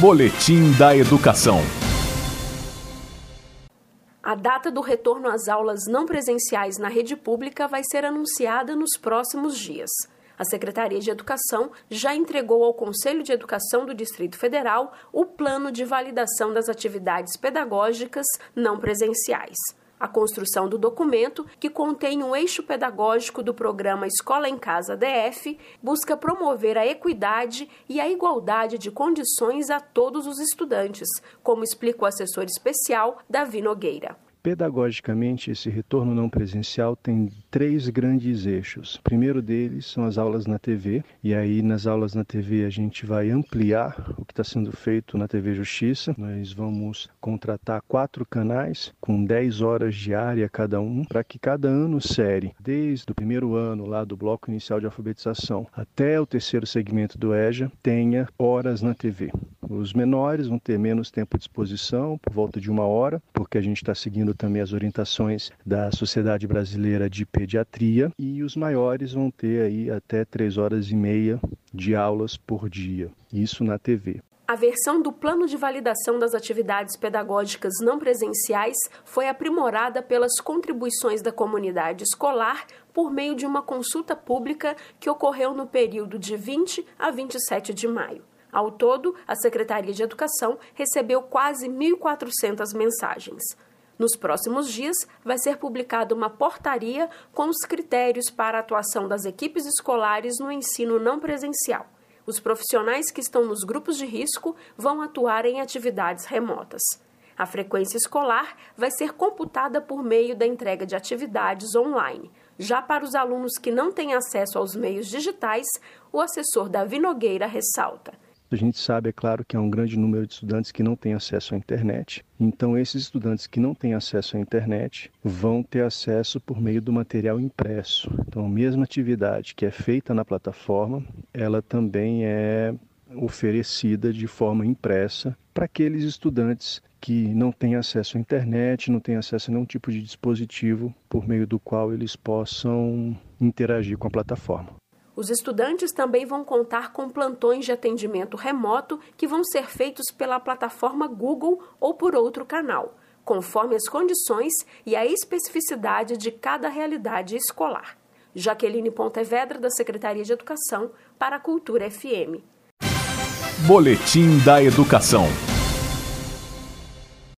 Boletim da Educação. A data do retorno às aulas não presenciais na rede pública vai ser anunciada nos próximos dias. A Secretaria de Educação já entregou ao Conselho de Educação do Distrito Federal o plano de validação das atividades pedagógicas não presenciais. A construção do documento, que contém um eixo pedagógico do programa Escola em Casa DF, busca promover a equidade e a igualdade de condições a todos os estudantes, como explica o assessor especial Davi Nogueira. Pedagogicamente, esse retorno não presencial tem três grandes eixos. O primeiro deles são as aulas na TV, e aí nas aulas na TV a gente vai ampliar o que está sendo feito na TV Justiça. Nós vamos contratar quatro canais com 10 horas diária cada um, para que cada ano série, desde o primeiro ano lá do bloco inicial de alfabetização até o terceiro segmento do EJA, tenha horas na TV. Os menores vão ter menos tempo de exposição, por volta de uma hora, porque a gente está seguindo também as orientações da Sociedade Brasileira de Pediatria, e os maiores vão ter aí até três horas e meia de aulas por dia, isso na TV. A versão do Plano de Validação das Atividades Pedagógicas Não Presenciais foi aprimorada pelas contribuições da comunidade escolar por meio de uma consulta pública que ocorreu no período de 20 a 27 de maio. Ao todo, a Secretaria de Educação recebeu quase 1.400 mensagens. Nos próximos dias, vai ser publicada uma portaria com os critérios para a atuação das equipes escolares no ensino não presencial. Os profissionais que estão nos grupos de risco vão atuar em atividades remotas. A frequência escolar vai ser computada por meio da entrega de atividades online. Já para os alunos que não têm acesso aos meios digitais, o assessor Davi Nogueira ressalta. A gente sabe, é claro, que há um grande número de estudantes que não têm acesso à internet. Então, esses estudantes que não têm acesso à internet vão ter acesso por meio do material impresso. Então, a mesma atividade que é feita na plataforma, ela também é oferecida de forma impressa para aqueles estudantes que não têm acesso à internet, não têm acesso a nenhum tipo de dispositivo por meio do qual eles possam interagir com a plataforma. Os estudantes também vão contar com plantões de atendimento remoto que vão ser feitos pela plataforma Google ou por outro canal, conforme as condições e a especificidade de cada realidade escolar. Jaqueline Pontevedra, da Secretaria de Educação, para a Cultura FM. Boletim da Educação.